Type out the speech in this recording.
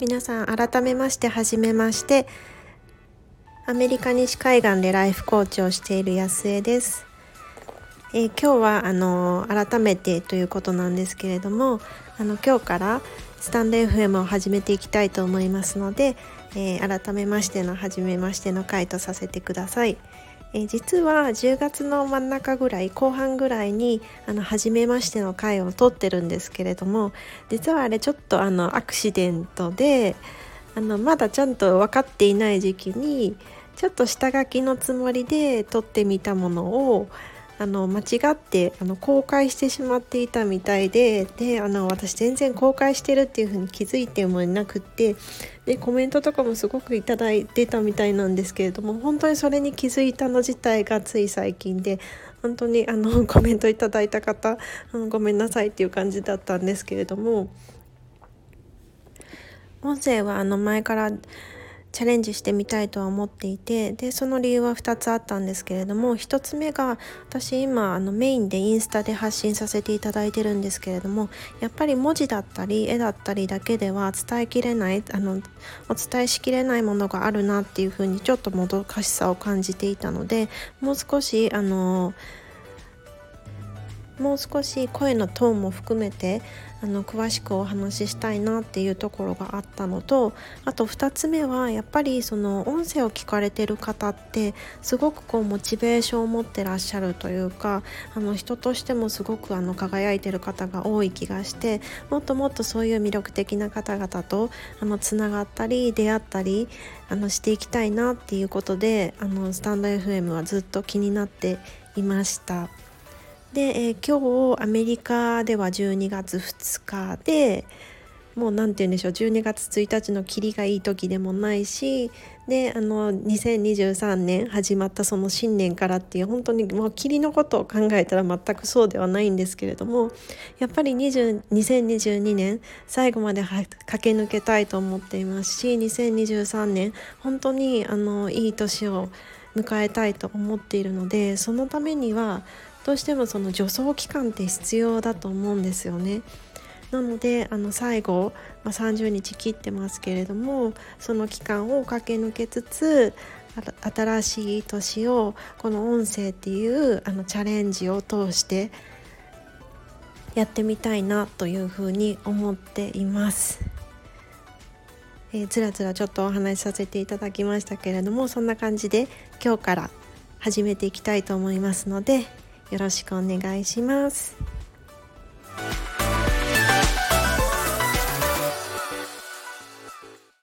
皆さん改めましてはじめましてアメリカ西海岸でライフコーチをしている安江です、えー、今日はあの改めてということなんですけれどもあの今日からスタンド FM を始めていきたいと思いますので、えー、改めましての初めましての回とさせてください。え実は10月の真ん中ぐらい後半ぐらいにあの初めましての回を撮ってるんですけれども実はあれちょっとあのアクシデントであのまだちゃんと分かっていない時期にちょっと下書きのつもりで撮ってみたものをあの間違ってあの公開してしまっていたみたいでであの私全然公開してるっていう風に気づいてもいなくってでコメントとかもすごくいただいてたみたいなんですけれども本当にそれに気づいたの自体がつい最近で本当にあの コメントいただいた方、うん、ごめんなさいっていう感じだったんですけれども音声はあの前からチャレンジしてみたいとは思っていてでその理由は2つあったんですけれども1つ目が私今あのメインでインスタで発信させていただいてるんですけれどもやっぱり文字だったり絵だったりだけでは伝えきれないあのお伝えしきれないものがあるなっていうふうにちょっともどかしさを感じていたのでもう少しあのもう少し声のトーンも含めてあの詳しくお話ししたいなっていうところがあったのとあと2つ目はやっぱりその音声を聞かれてる方ってすごくこうモチベーションを持ってらっしゃるというかあの人としてもすごくあの輝いてる方が多い気がしてもっともっとそういう魅力的な方々とあのつながったり出会ったりあのしていきたいなっていうことであのスタンド FM はずっと気になっていました。で、えー、今日アメリカでは12月2日でもう何て言うんでしょう12月1日の霧がいい時でもないしであの2023年始まったその新年からっていう本当にもう霧のことを考えたら全くそうではないんですけれどもやっぱり20 2022年最後まで駆け抜けたいと思っていますし2023年本当にあのいい年を迎えたいと思っているのでそのためにはどうしてもその助走期間って必要だと思うんですよね。なのであの最後、まあ、30日切ってますけれどもその期間を駆け抜けつつ新しい年をこの音声っていうあのチャレンジを通してやってみたいなというふうに思っています。えー、ずらずらちょっとお話しさせていただきましたけれどもそんな感じで今日から始めていきたいと思いますのでよろしくお願いします。